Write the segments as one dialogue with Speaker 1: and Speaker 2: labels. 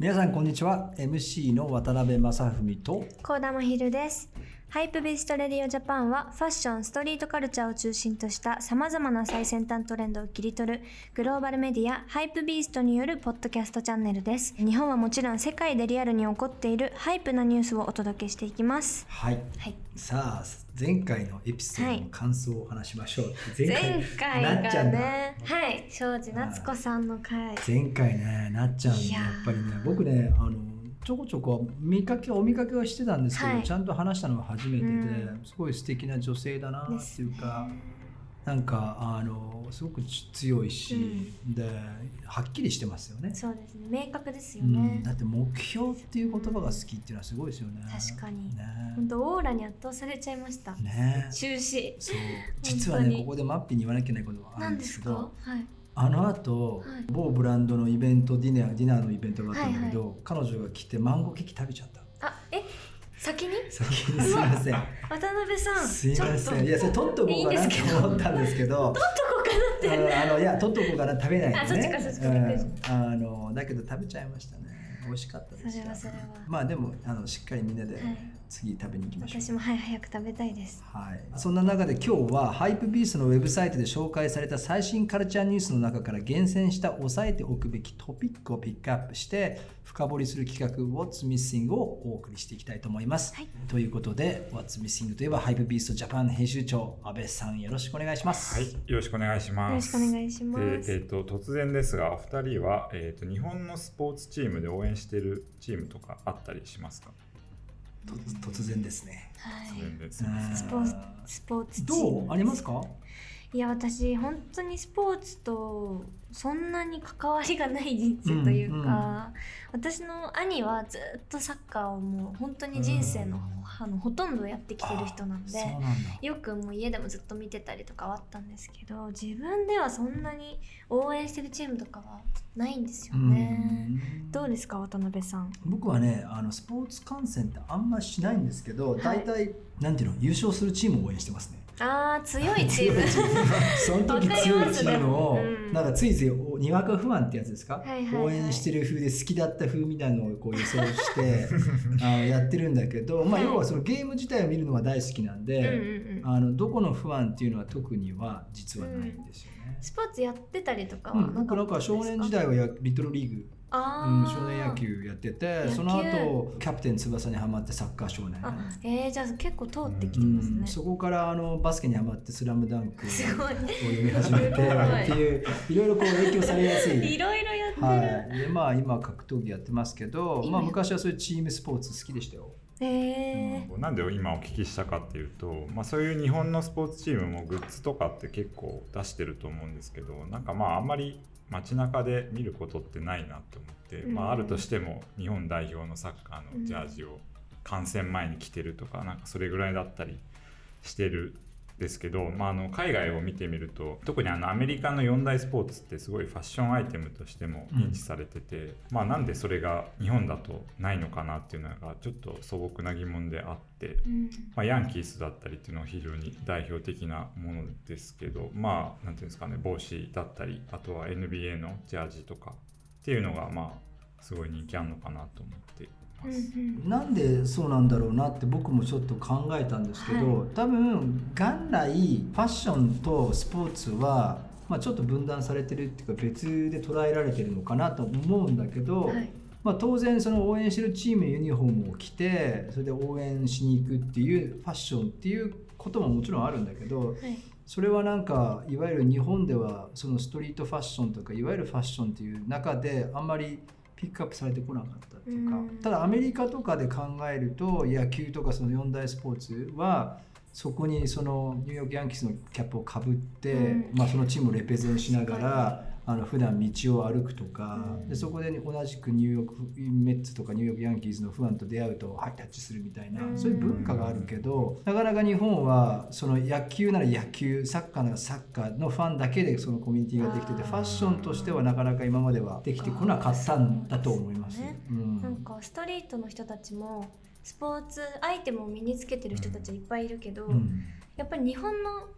Speaker 1: 皆さんこんにちは MC の渡辺正文と
Speaker 2: コーダマヒルです。 HYPEBEAST RADIO JAPANはファッション、ストリートカルチャーを中心とした様々な最先端トレンドを切り取るグローバルメディア HYPEBEAST によるポッドキャストチャンネルです。日本はもちろん世界でリアルに起こっている hype なニュースをお届けしていきます。
Speaker 1: はい
Speaker 2: はい。
Speaker 1: さあ前回のエピソードの感想を話しましょう、
Speaker 2: 前回が
Speaker 1: なっちゃんだ
Speaker 2: ね、はい、庄司夏子さんの回。
Speaker 1: 前回ねなっちゃん
Speaker 2: や
Speaker 1: っぱりね僕ねあのちょこちょこ見かけお見かけはしてたんですけど、
Speaker 2: はい
Speaker 1: ちゃんと話したのは初めてで、
Speaker 2: うん
Speaker 1: すごい素敵な女性だなっていうか、なんかあのすごく強いし、ではっきりしてますよね。
Speaker 2: そうですね、明確ですよ
Speaker 1: うん、
Speaker 2: ね
Speaker 1: だ。って目標っていう言葉が好きっていうのはすごいですよね。
Speaker 2: 確かに
Speaker 1: ね
Speaker 2: 本当オーラに圧倒されちゃいました。
Speaker 1: ね
Speaker 2: 終始。
Speaker 1: そう実はねここでマッピーに言わなきゃいけないことがあるんですすけど
Speaker 2: はい。
Speaker 1: あの後、
Speaker 2: はい。
Speaker 1: 某ブランドのイベントディナーディナーのイベントがあったんだけど、
Speaker 2: は
Speaker 1: 彼女が来てマンゴーケーキ食べちゃった。
Speaker 2: あ、え、先に？
Speaker 1: 先にすいません。
Speaker 2: 渡辺さん。
Speaker 1: すいません。いやそれ取っとこうかな
Speaker 2: いいんですけど
Speaker 1: と思ったんですけど
Speaker 2: どこかなって。
Speaker 1: あのいや取っとこうかな食べないでね。
Speaker 2: あそっちかそっちか
Speaker 1: うん。あのだけど食べちゃいましたね。美味しかったです
Speaker 2: それはそれは。
Speaker 1: まあでもあのしっかりみんなで
Speaker 2: はい
Speaker 1: 次食べに行きましょう、
Speaker 2: 私もはい早く食べたいです。
Speaker 1: はい、そんな中で今日はハイプビーストのウェブサイトで紹介された最新カルチャーニュースの中から厳選した押さえておくべきトピックをピックアップして深掘りする企画 What's Missing をお送りしていきたいと思います。
Speaker 2: はい
Speaker 1: ということで What's Missing といえばハイプビーストジャパン編集長安倍さんよろしくお願いします。
Speaker 3: はい、よろしくお願いします。
Speaker 2: よろしくお願いします
Speaker 3: で、えっ、と突然ですが、お二人はえっ、と日本のスポーツチームで応援しているチームとかあったりしますか？
Speaker 1: と突然ですね。
Speaker 2: はい。
Speaker 3: 突然です。
Speaker 1: うん
Speaker 2: スポーツスポーツ
Speaker 1: どう？ありますか？
Speaker 2: いや私本当にスポーツとそんなに関わりがない人生というか、
Speaker 1: うんうん
Speaker 2: 私の兄はずっとサッカーをもう本当に人生の,、あのほとんどやってきてる人なんで。よくもう家でもずっと見てたりとかはあったんですけど自分ではそんなに応援してるチームとかはないんですよね。
Speaker 1: うん
Speaker 2: どうですか渡辺さん？
Speaker 1: 僕はねあのスポーツ観戦ってあんましないんですけど、
Speaker 2: はい
Speaker 1: 大体なんていうの優勝するチームを応援してますね。
Speaker 2: あー強いチーム。
Speaker 1: その時強いチームを、なんかついついおにわか不安ってやつですか、
Speaker 2: はいはいはい。
Speaker 1: 応援してる風で好きだった風みたいなのをこう予想して あのやってるんだけど、まあ、
Speaker 2: はい。
Speaker 1: 要はそのゲーム自体を見るのは大好きなんで、
Speaker 2: うんうんうん。
Speaker 1: あのどこの不安っていうのは特には実はないんですよね。
Speaker 2: スポーツやってたりとかは
Speaker 1: うん、僕なんか少年時代はやリトルリーグうん、少年野球やっててその後キャプテン翼にはまってサッカー少年、
Speaker 2: あえー、じゃあ結構通ってきて
Speaker 1: う
Speaker 2: ますね。
Speaker 1: ん、そこからあのバスケにはまって「スラムダンクを。読み始めて っていういろいろこう影響されやすい。
Speaker 2: いろいろやってる。
Speaker 1: はい、でまあ今格闘技やってますけど、
Speaker 2: 今
Speaker 1: まあ、昔はそういうチームスポーツ好きでしたよ。
Speaker 2: えー。
Speaker 3: なんで今お聞きしたかっていうと、まあ、そういう日本のスポーツチームもグッズとかって結構出してると思うんですけどなんかまああんまり街中で見ることってないなって思って、
Speaker 2: うん
Speaker 3: まあ、あるとしても日本代表のサッカーのジャージを観戦前に着てるとかなんかそれぐらいだったりしてるですけど、まあ、あの海外を見てみると特にあのアメリカの四大スポーツってすごいファッションアイテムとしても認知されてて、まあ、なんでそれが日本だとないのかなっていうのがちょっと素朴な疑問であって、
Speaker 2: うん。
Speaker 3: まあ、ヤンキースだったりっていうのは非常に代表的なものですけどまあなんていうんですかね帽子だったりあとは NBA のジャージとかっていうのがまあすごい人気あるのかなと思ってい
Speaker 2: うん。うん。
Speaker 1: なんでそうなんだろうなって僕もちょっと考えたんですけど、
Speaker 2: は
Speaker 1: 多分元来ファッションとスポーツは、まあ、ちょっと分断されてるっていうか別で捉えられてるのかなと思うんだけど、
Speaker 2: はい。
Speaker 1: まあ、当然その応援してるチームのユニフォームを着てそれで応援しに行くっていうファッションっていうことももちろんあるんだけど
Speaker 2: はい。
Speaker 1: それはなんかいわゆる日本ではそのストリートファッションとかいわゆるファッションっていう中であんまりピックアップされてこなかったっていうか
Speaker 2: うん。
Speaker 1: ただアメリカとかで考えると野球とかその四大スポーツはそこにそのニューヨークヤンキースのキャップをかぶって、
Speaker 2: うん。
Speaker 1: まあ、そのチームをレペゼンしながらあの普段道を歩くとか、
Speaker 2: うん。
Speaker 1: でそこで同じくニューヨークメッツとかニューヨークヤンキースのファンと出会うとハイタッチするみたいな、
Speaker 2: うん。
Speaker 1: そういう文化があるけどなかなか日本はその野球なら野球サッカーならサッカーのファンだけでそのコミュニティができててファッションとしてはなかなか今まではできてこなかったんだと思います。
Speaker 2: なんかストリートの人たちもスポーツアイテムを身につけてる人たちはいっぱいいるけど、
Speaker 1: うん。
Speaker 2: やっぱり日本の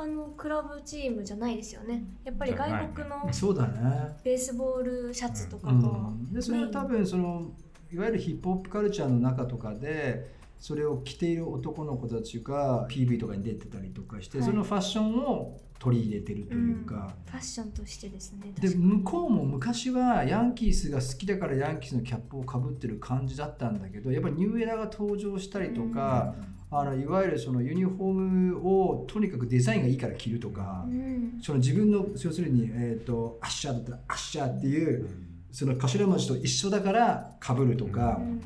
Speaker 2: あのクラブチームじゃないですよね。やっぱり外国の
Speaker 1: そうだね、
Speaker 2: ベースボールシャツとか
Speaker 1: う
Speaker 2: と、
Speaker 1: ん、でそれは多分そのいわゆるヒップホップカルチャーの中とかでそれを着ている男の子たちが PV とかに出てたりとかして、
Speaker 2: はい。
Speaker 1: そのファッションを取り入れてるというか、
Speaker 2: うん。ファッションとしてですね
Speaker 1: で向こうも昔はヤンキースが好きだからヤンキースのキャップをかぶってる感じだったんだけどやっぱりニューエラが登場したりとか、あのいわゆるそのユニフォームをとにかくデザインがいいから着るとか、
Speaker 2: うん。
Speaker 1: その自分の要するに、えー、とアッシャーだったらアッシャーっていうその頭文字と一緒だからかぶるとか、
Speaker 2: うん。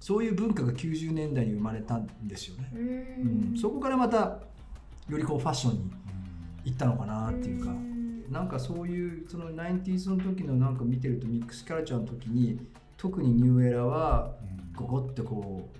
Speaker 1: そういう文化が90年代に生まれたんですよね。
Speaker 2: う
Speaker 1: うん。ん、そこからまたよりこうファッションに行ったのかなっていうか。
Speaker 2: ん。
Speaker 1: なんかそういうその 90s の時のなんか見てるとミックスカルチャーの時に特にニューエラはゴゴってこう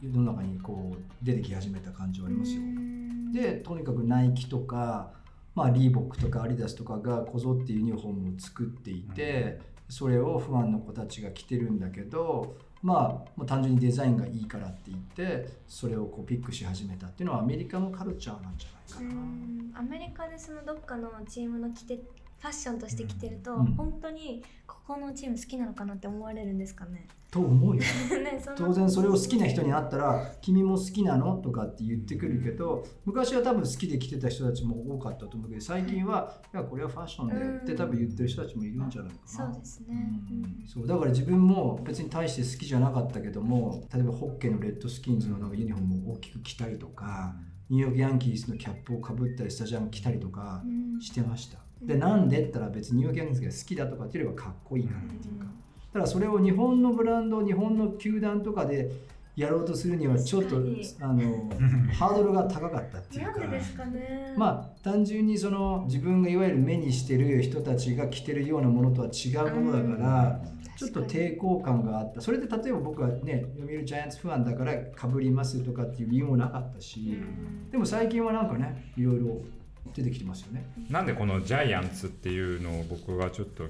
Speaker 1: 世の中にこう出てき始めた感じはありますよ。
Speaker 2: うん
Speaker 1: でとにかくナイキとか、まあ、リーボックとかアリダスとかがこぞってユニフォームを作っていて、それをファンの子たちが着てるんだけどまあ単純にデザインがいいからって言ってそれをこうピックし始めたっていうのはアメリカのカルチャーなんじゃないかな。
Speaker 2: うんアメリカでそのどっかのチームの着てファッションとして着てると、
Speaker 1: うん
Speaker 2: 本当にここのチーム好きなのかなって思われるんですかね？
Speaker 1: と思うよ。
Speaker 2: ね
Speaker 1: 当然それを好きな人に会ったら「君も好きなの?」とかって言ってくるけど昔は多分好きで来てた人たちも多かったと思うけど最近は「いやこれはファッションだよ」って多分言ってる人たちもいるんじゃないかな。
Speaker 2: そうですね。
Speaker 1: うんそうだから自分も別に大して好きじゃなかったけども例えばホッケーのレッドスキンズのなんかユニフォームを大きく着たりとかニューヨークヤンキースのキャップをかぶったりスタジアム着たりとか
Speaker 2: うん
Speaker 1: してました。
Speaker 2: うん。
Speaker 1: でなんでって言ったら別にニューヨークヤンキースが好きだとかっていうよりはかっこいいからっていうか。ただそれを日本のブランド日本の球団とかでやろうとするにはちょっとあのハードルが高かったっていうか。
Speaker 2: なんでですかね。
Speaker 1: まあ単純にその自分がいわゆる目にしてる人たちが着てるようなものとは違うものだから、ちょっと抵抗感があった。それで例えば僕はね読売ジャイアンツファンだからかぶりますとかっていう理由もなかったし、
Speaker 2: うん。
Speaker 1: でも最近はなんかねいろいろ出てきてますよね。
Speaker 3: なんでこのジャイアンツっていうのを僕がちょっと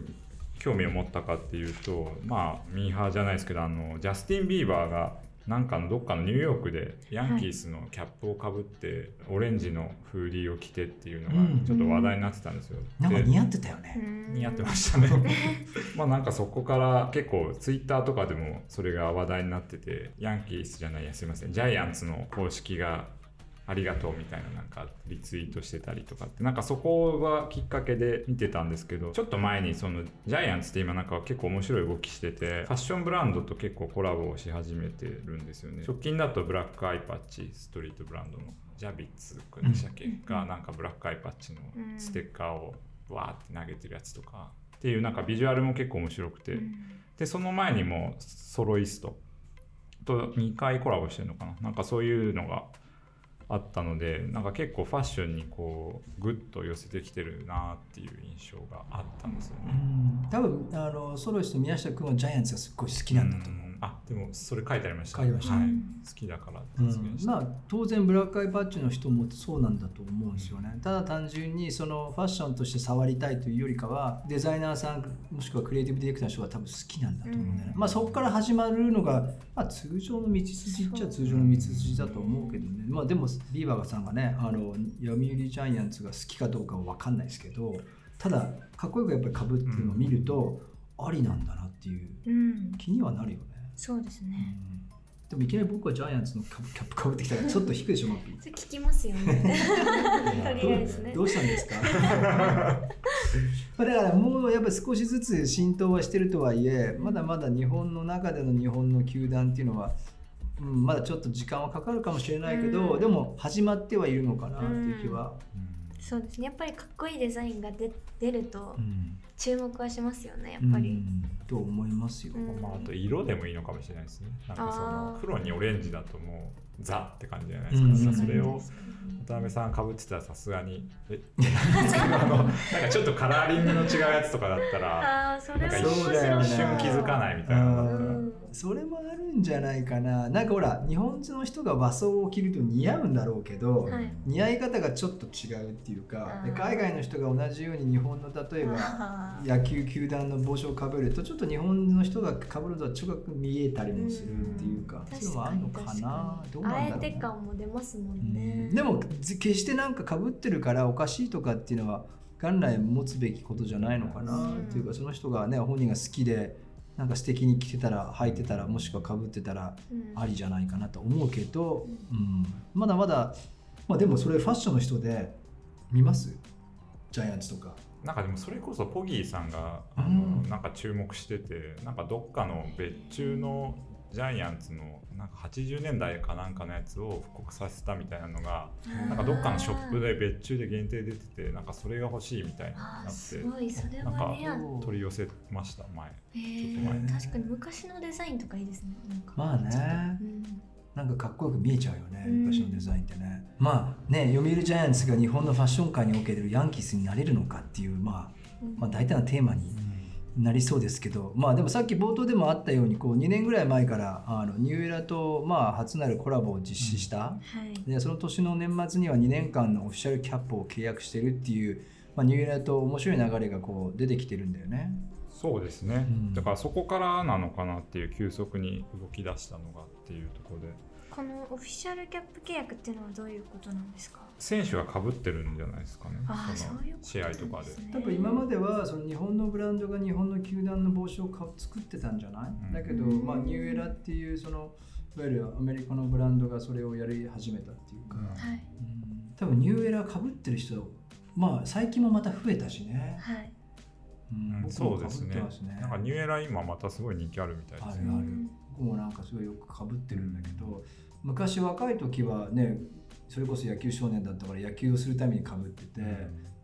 Speaker 3: 興味を持ったかっていうとまあミーハーじゃないですけどあのジャスティン・ビーバーがなんかのどっかのニューヨークでヤンキースのキャップをかぶって、オレンジのフーディーを着てっていうのが
Speaker 1: うん
Speaker 3: ちょっと話題になってたんですよ。で
Speaker 1: なんか似合ってたよね。
Speaker 2: うん
Speaker 3: 似合ってましたね まあなんかそこから結構ツイッターとかでもそれが話題になっててヤンキースじゃないやすいませんジャイアンツの公式がありがとうみたいななんかリツイートしてたりとかってなんかそこがきっかけで見てたんですけどちょっと前にそのジャイアンツって今なんか結構面白い動きしててファッションブランドと結構コラボをし始めてるんですよね。直近だとブラックアイパッチストリートブランドのジャビッツ君でしたっけ、
Speaker 2: うん。
Speaker 3: がなんかブラックアイパッチのステッカーをわーって投げてるやつとかっていうなんかビジュアルも結構面白くて、
Speaker 2: うん。
Speaker 3: でその前にもソロイストと2回コラボしてるのかな？なんかそういうのがあったのでなんか結構ファッションにこうグッと寄せてきてるなっていう印象があったんですよね。
Speaker 1: 多分あのソロイスと宮下君はジャイアンツがすっごい好きなんだと思う。
Speaker 3: でもそれ書いてありました。
Speaker 1: 書いてました。
Speaker 3: はい。
Speaker 2: うん。
Speaker 3: 好きだからって
Speaker 1: うん
Speaker 3: 発言した、
Speaker 1: まあ当然ブラックアイパッチの人もそうなんだと思うんですよね。ただ単純にそのファッションとして触りたいというよりかはデザイナーさんもしくはクリエイティブディレクターの人が多分好きなんだと思うんだよね、
Speaker 2: うん。
Speaker 1: まあそこから始まるのが、まあ、通常の道筋っちゃ通常の道筋だと思うけどね。まあでもビーバーさんがねあの読売ジャイアンツが好きかどうかは分かんないですけどただかっこよくやっぱりかぶってるのを見ると、ありなんだなっていう。
Speaker 2: うん。
Speaker 1: 気にはなるよね、
Speaker 2: そうですね。
Speaker 1: でもいきなり僕はジャイアンツの キャップかぶってきたらちょっと低いでしょ マッピー。
Speaker 2: 聞きますよね。とりあえずね。
Speaker 1: どうしたんですか？まあだからもうやっぱり少しずつ浸透はしてるとはいえまだまだ日本の中での日本の球団っていうのは、うん、まだちょっと時間はかかるかもしれないけど、
Speaker 2: うん。
Speaker 1: でも始まってはいるのかなっていう気は、
Speaker 2: そうですね。やっぱりかっこいいデザインが出出ると
Speaker 1: うん
Speaker 2: 注目はしますよね。やっぱり。
Speaker 1: うんと思いますよ。
Speaker 2: うん
Speaker 3: まあ、あと色でもいいのかもしれないですねなんかそ
Speaker 2: あ
Speaker 3: の
Speaker 2: ー
Speaker 3: 黒にオレンジだともうザって感じじゃない
Speaker 1: うん
Speaker 3: ですか、
Speaker 1: うん
Speaker 3: それを渡辺さんかぶってたらさすがに。え？あ のなんかちょっとカラーリングの違うやつとかだったら
Speaker 2: ああ、それは
Speaker 3: なんか
Speaker 1: そうだよね。
Speaker 3: 一瞬気づかないみたいな。
Speaker 1: それもあるんじゃないかな。なんかほら日本の人が和装を着ると似合うんだろうけど、
Speaker 2: はい。
Speaker 1: 似合い方がちょっと違うっていうか海外の人が同じように日本の例えば野球球団の帽子をかぶるとちょっと日本の人がかぶるとは違く見えたりもするっていうか、
Speaker 2: うん。
Speaker 1: そういうのもあるのかな？どうなんだろう
Speaker 2: あえて感も出ますもんね、
Speaker 1: うん。でもず決してなんかかぶってるからおかしいとかっていうのは元来持つべきことじゃないのかな
Speaker 2: うん。
Speaker 1: っていうかその人がね本人が好きでなんか素敵に着てたら履いてたらもしくはかぶってたら
Speaker 2: うん。
Speaker 1: ありじゃないかなと思うけど、
Speaker 2: う
Speaker 1: うん、まだまだ、まあ、でもそれファッションの人で見ます？ジャイアンツとか。
Speaker 3: なんかでもそれこそポギーさんが
Speaker 1: うん。
Speaker 3: あのなんか注目しててなんかどっかの別注のジャイアンツのなんか80年代かなんかのやつを復刻させたみたいなのがなんかどっかのショップで別注で限定出ててなんかそれが欲しいみたいになって
Speaker 2: すごい。それは
Speaker 1: なんか
Speaker 3: 取り寄せました前。
Speaker 2: へ
Speaker 3: ちょっと前
Speaker 2: ー確かに昔のデザインとかいいですね。なんか。
Speaker 1: まあね。
Speaker 2: うん。
Speaker 1: なんかかっこよく見えちゃうよね
Speaker 2: うん。
Speaker 1: 昔のデザインってね、まあね読売ジャイアンツが日本のファッション界におけるヤンキースになれるのかっていうまあ
Speaker 2: うん。
Speaker 1: まあ、大体のテーマになりそうですけど、まあ、でもさっき冒頭でもあったようにこう2年ぐらい前からあのニューエラとまあ初なるコラボを実施した、
Speaker 2: はい。
Speaker 1: でその年の年末には2年間のオフィシャルキャップを契約してるっていう、まあ、ニューエラと面白い流れがこう出てきてるんだよね。
Speaker 3: そうですね、
Speaker 1: うん。
Speaker 3: だからそこからなのかなっていう急速に動き出したのがっていうところで
Speaker 2: このオフィシャルキャップ契約っていうのはどういうことなんですか？
Speaker 3: 選手がかぶってるんじゃないですかね。
Speaker 2: ああ
Speaker 3: その試合とかで
Speaker 2: なんすね。
Speaker 1: 多分今まではその日本のブランドが日本の球団の帽子を作ってたんじゃない、
Speaker 3: うん。
Speaker 1: だけど、まあ、ニューエラっていうそのいわゆるアメリカのブランドがそれをやり始めたっていうか、
Speaker 3: うん。
Speaker 2: はい。
Speaker 1: うん。多分ニューエラかぶってる人まあ最近もまた増えたしね、
Speaker 2: はい。
Speaker 3: そうですね。なんかニューエラ今またすごい人気あるみたいですね。
Speaker 1: あるある。
Speaker 2: うん
Speaker 1: 僕もなんかすごいよくかぶってるんだけど昔若い時はねそれこそ野球少年だったから野球をするためにかぶってて、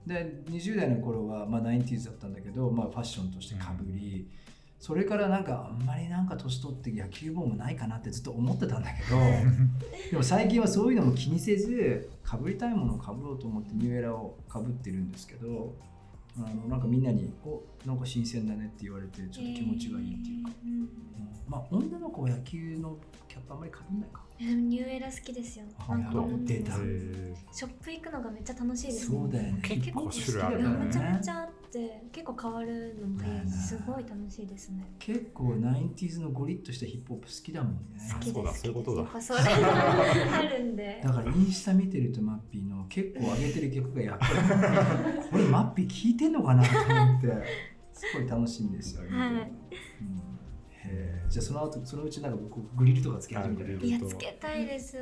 Speaker 1: で20代の頃は、まあ、90s だったんだけど、まあ、ファッションとしてかぶり、それからなんかあんまりなんか年取って野球帽もないかなってずっと思ってたんだけど でも最近はそういうのも気にせずかぶりたいものをかぶろうと思ってニューエラをかぶってるんですけどあのなんかみんなに「おなんか新鮮だね」って言われてちょっと気持ちがいいっていうか、
Speaker 2: えーうん。
Speaker 1: うんまあ女の子は野球のキャップあんまりかぶんないか。
Speaker 2: えでもニューエラ好きですよ。
Speaker 1: あ
Speaker 2: なんか
Speaker 1: 本当出た
Speaker 3: へ
Speaker 2: ショップ行くのがめっちゃ楽しいです
Speaker 1: そうだよね。
Speaker 3: 結構種類あるね。
Speaker 2: めちゃめちゃあって結構変わるのもいい
Speaker 1: だよね
Speaker 2: すごい楽しいですね。
Speaker 1: 結構 90s のゴリッとしたヒップホップ好きだもんね。
Speaker 2: 好きです
Speaker 3: そうだそういうことだ。
Speaker 2: やっぱそれがあるんで。
Speaker 1: だからインスタ見てるとマッピーの結構上げてる曲がやっぱりこれマッピー聴いてんのかなと思って。すごい楽しみですよ、
Speaker 2: はい。
Speaker 1: うん。じゃあその後そのうちなんか僕グリルとかつけ始めて。る
Speaker 3: あグリル
Speaker 2: いやつけたいです。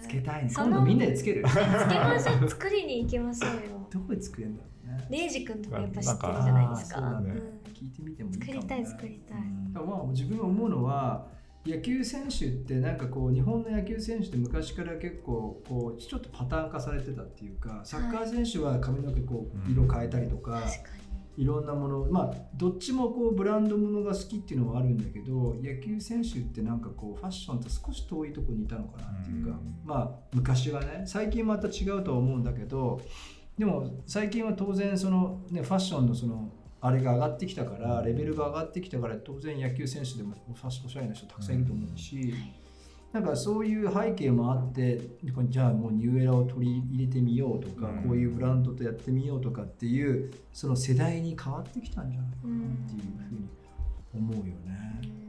Speaker 1: つけたいね。今度みんなでつける。
Speaker 2: つけましょう。作りに行きましょうよ。
Speaker 1: どこで作れるんだろう。ね
Speaker 2: レイジ君とかやっぱ知ってるじゃないですか。
Speaker 1: あーそうだね。
Speaker 2: うん。
Speaker 1: 聞いてみてもいいかも、ね、
Speaker 2: 作りたい作りたい。
Speaker 1: うん。まあ自分が思うのは野球選手ってなんかこう日本の野球選手って昔から結構こうちょっとパターン化されてたっていうかサッカー選手は髪の毛こう色変えたりとか、
Speaker 2: 確か
Speaker 1: いろんなものまあどっちもこうブランドものが好きっていうのはあるんだけど野球選手ってなんかこうファッションと少し遠いところにいたのかなっていうか、
Speaker 3: うん。
Speaker 1: まあ昔はね最近また違うとは思うんだけどでも最近は当然その、ね、ファッションのそのあれが上がってきたからレベルが上がってきたから当然野球選手でもファッションおしゃれな人たくさんいると思うし、なんかそういう背景もあってじゃあもうニューエラを取り入れてみようとか、
Speaker 3: うん。
Speaker 1: こういうブランドとやってみようとかっていうその世代に変わってきたんじゃないかなっていうふうに思うよね。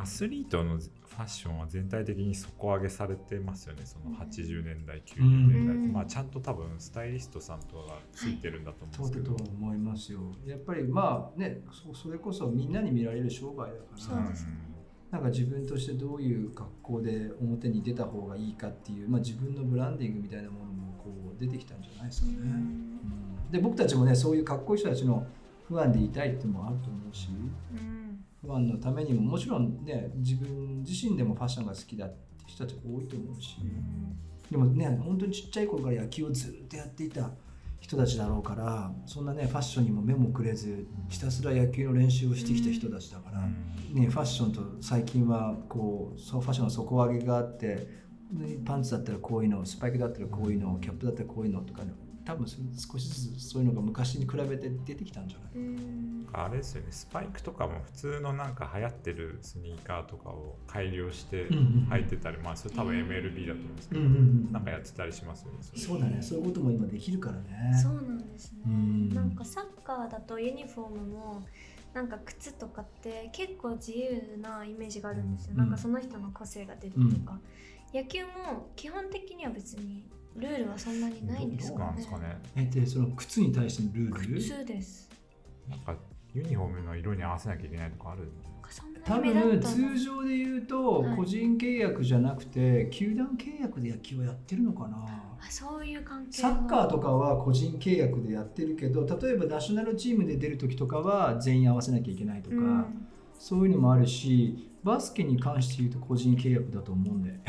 Speaker 3: アスリートのファッションは全体的に底上げされてますよね。その80年代90年代、
Speaker 2: うん。
Speaker 3: まあちゃんと多分スタイリストさんとかがついてるんだと思
Speaker 1: そう
Speaker 3: うんですけど、
Speaker 1: だと思いますよ。やっぱりまあねそそれこそみんなに見られる商売だから
Speaker 2: そうですね
Speaker 1: なんか自分としてどういう格好で表に出た方がいいかっていう、まあ、自分のブランディングみたいなものもこう出てきたんじゃないですかね。うん。で僕たちもねそういうかっこいい人たちの不安でいたいっていうのもあると思うし。
Speaker 2: うん
Speaker 1: 不安のためにももちろんね自分自身でもファッションが好きだって人たち多いと思うし、でもね本当にちっちゃい頃から野球をずっとやっていた人たちだろうからそんなねファッションにも目もくれずひたすら野球の練習をしてきた人たちだから、ね、ファッションと最近はこうそうファッションの底上げがあってねパンツだったらこういうのスパイクだったらこういうのキャップだったらこういうのとか、ね、多分そ少しずつそういうのが昔に比べて出てきたんじゃない
Speaker 2: うん
Speaker 3: あれですよね。スパイクとかも普通のなんか流行ってるスニーカーとかを改良して
Speaker 1: うんうんうん。
Speaker 3: 履いてたり、まあそれ多分 MLB だと思うんですけど、
Speaker 1: ん
Speaker 3: なんかやってたりしますよねれ
Speaker 1: そうだね。そういうことも今できるからね。
Speaker 2: そうなんですね、
Speaker 1: うん。
Speaker 2: なんかサッカーだとユニフォームもなんか靴とかって結構自由なイメージがあるんですよ、
Speaker 1: うん。
Speaker 2: なんかその人の個性が出るとか、野球も基本的には別にルールはそんなにないんです
Speaker 3: どう
Speaker 2: かね
Speaker 3: なんですかね。
Speaker 1: えでその靴に対してのルール？
Speaker 2: 靴です。
Speaker 3: なんかユニフォームの色に合わせなきゃいけないとかある
Speaker 1: 多分通常で言うと
Speaker 2: はい。
Speaker 1: 個人契約じゃなくて球団契約で野球をやってるのかな？
Speaker 2: あそういう関係
Speaker 1: サッカーとかは個人契約でやってるけど例えばナショナルチームで出る時とかは全員合わせなきゃいけないとか、
Speaker 2: うん。
Speaker 1: そういうのもあるしバスケに関して言うと個人契約だと思うんで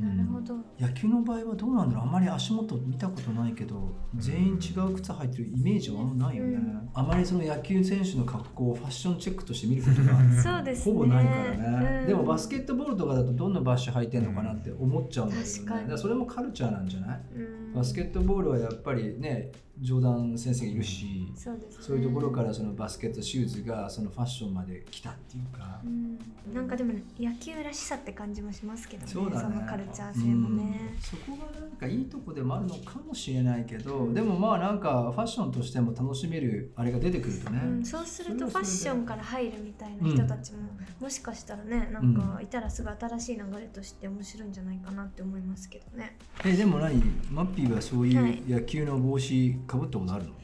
Speaker 2: なるほど、
Speaker 1: 野球の場合はどうなんだろう。あまり足元見たことないけど全員違う靴履いてるイメージはあんまないよね、
Speaker 2: うん。
Speaker 1: あまりその野球選手の格好をファッションチェックとして見ることが ほぼないからね、
Speaker 2: うん。
Speaker 1: でもバスケットボールとかだとどんなバッシュ履いてんのかなって思っちゃうんだけど、ね。それもカルチャーなんじゃない？
Speaker 2: うん。
Speaker 1: バスケットボールはやっぱりねジョーダン先生がいるし、
Speaker 2: そうですね。
Speaker 1: そういうところからそのバスケットシューズがそのファッションまで来たっていうか。
Speaker 2: う、ん。なんかでも野球らしさって感じもしますけどね
Speaker 1: そうだね。
Speaker 2: のカルチャー性もね。
Speaker 1: うん、そこがなんかいいとこでもあるのかもしれないけど、
Speaker 2: うん
Speaker 1: でもまあなんかファッションとしても楽しめるあれが出てくるとね、
Speaker 2: うん、そうするとファッションから入るみたいな人たちも、もしかしたらねなんかいたらすぐ新しい流れとして面白いんじゃないかなって思いますけどね。
Speaker 1: えでも何？マッピーはそうい
Speaker 2: はい。う
Speaker 1: 野球の帽子かぶったことあるの、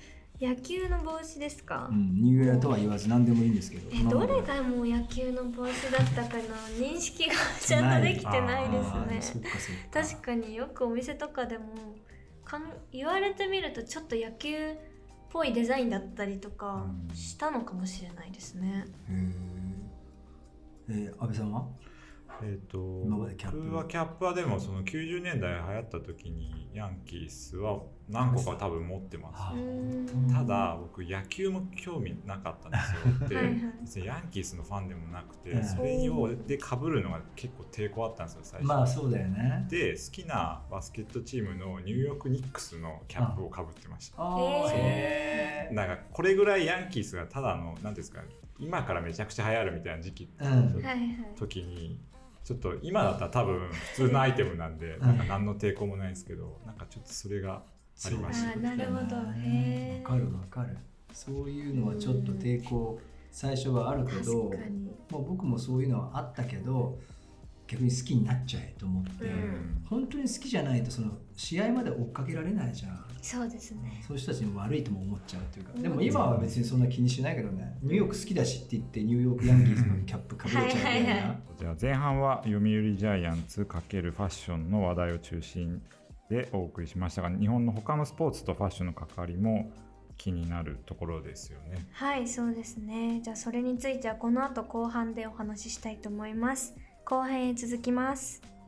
Speaker 2: 野球の帽子ですか、
Speaker 1: うん、ニューエラとは言わず何でもいいんですけど。
Speaker 2: えどれがもう野球の帽子だったかの認識がちゃんとできてないですね。確かによくお店とかでもかん言われてみるとちょっと野球っぽいデザインだったりとか
Speaker 3: うん。
Speaker 2: したのかもしれないですね。
Speaker 1: へー。えー、安倍さんは？
Speaker 3: えー、と
Speaker 1: 今までキャップ。
Speaker 3: 僕はキャップはでもその90年代流行った時にヤンキースは何個か多分持ってます。ただ僕野球も興味なかったんですよ。で
Speaker 2: はいはい。
Speaker 3: 別にヤンキースのファンでもなくて
Speaker 1: うん。
Speaker 3: それをで被るのが結構抵抗あったんですよ最初、
Speaker 1: まあそうだよね。
Speaker 3: で好きなバスケットチームのニューヨークニックスのキャップをかぶってました。
Speaker 1: あー。
Speaker 2: へ
Speaker 1: へ
Speaker 3: なんかこれぐらいヤンキースがただの何ていうんですか今からめちゃくちゃ流行るみたいな時期、
Speaker 1: うん
Speaker 2: はいはい。
Speaker 3: 時にちょっと今だったら多分普通のアイテムなんで、
Speaker 1: ん。
Speaker 3: なんか何の抵抗もないんですけどなんかちょっとそれがありました
Speaker 2: なるほど。
Speaker 1: わかるわかる。そういうのはちょっと抵抗最初はあるけど
Speaker 2: 確かに。
Speaker 1: もう僕もそういうのはあったけど逆に好きになっちゃえと思って、
Speaker 2: うん。
Speaker 1: 本当に好きじゃないとその試合まで追っかけられないじゃん。
Speaker 2: そうですね。
Speaker 1: そういう人たちにも悪いとも思っちゃうっていうか
Speaker 2: うん。
Speaker 1: でも今は別にそんな気にしないけどねニューヨーク好きだしって言ってニューヨークヤンキースのキャップかぶれちゃうみたいな、
Speaker 2: はいはいはい。
Speaker 3: じゃあ前半は読売ジャイアンツ×ファッションの話題を中心でお送りしましたが日本の他のスポーツとファッションの関わりも気になるところですよね。
Speaker 2: はい、そうですね。じゃあそれについてはこの後後半でお話ししたいと思います。後編へ続きます。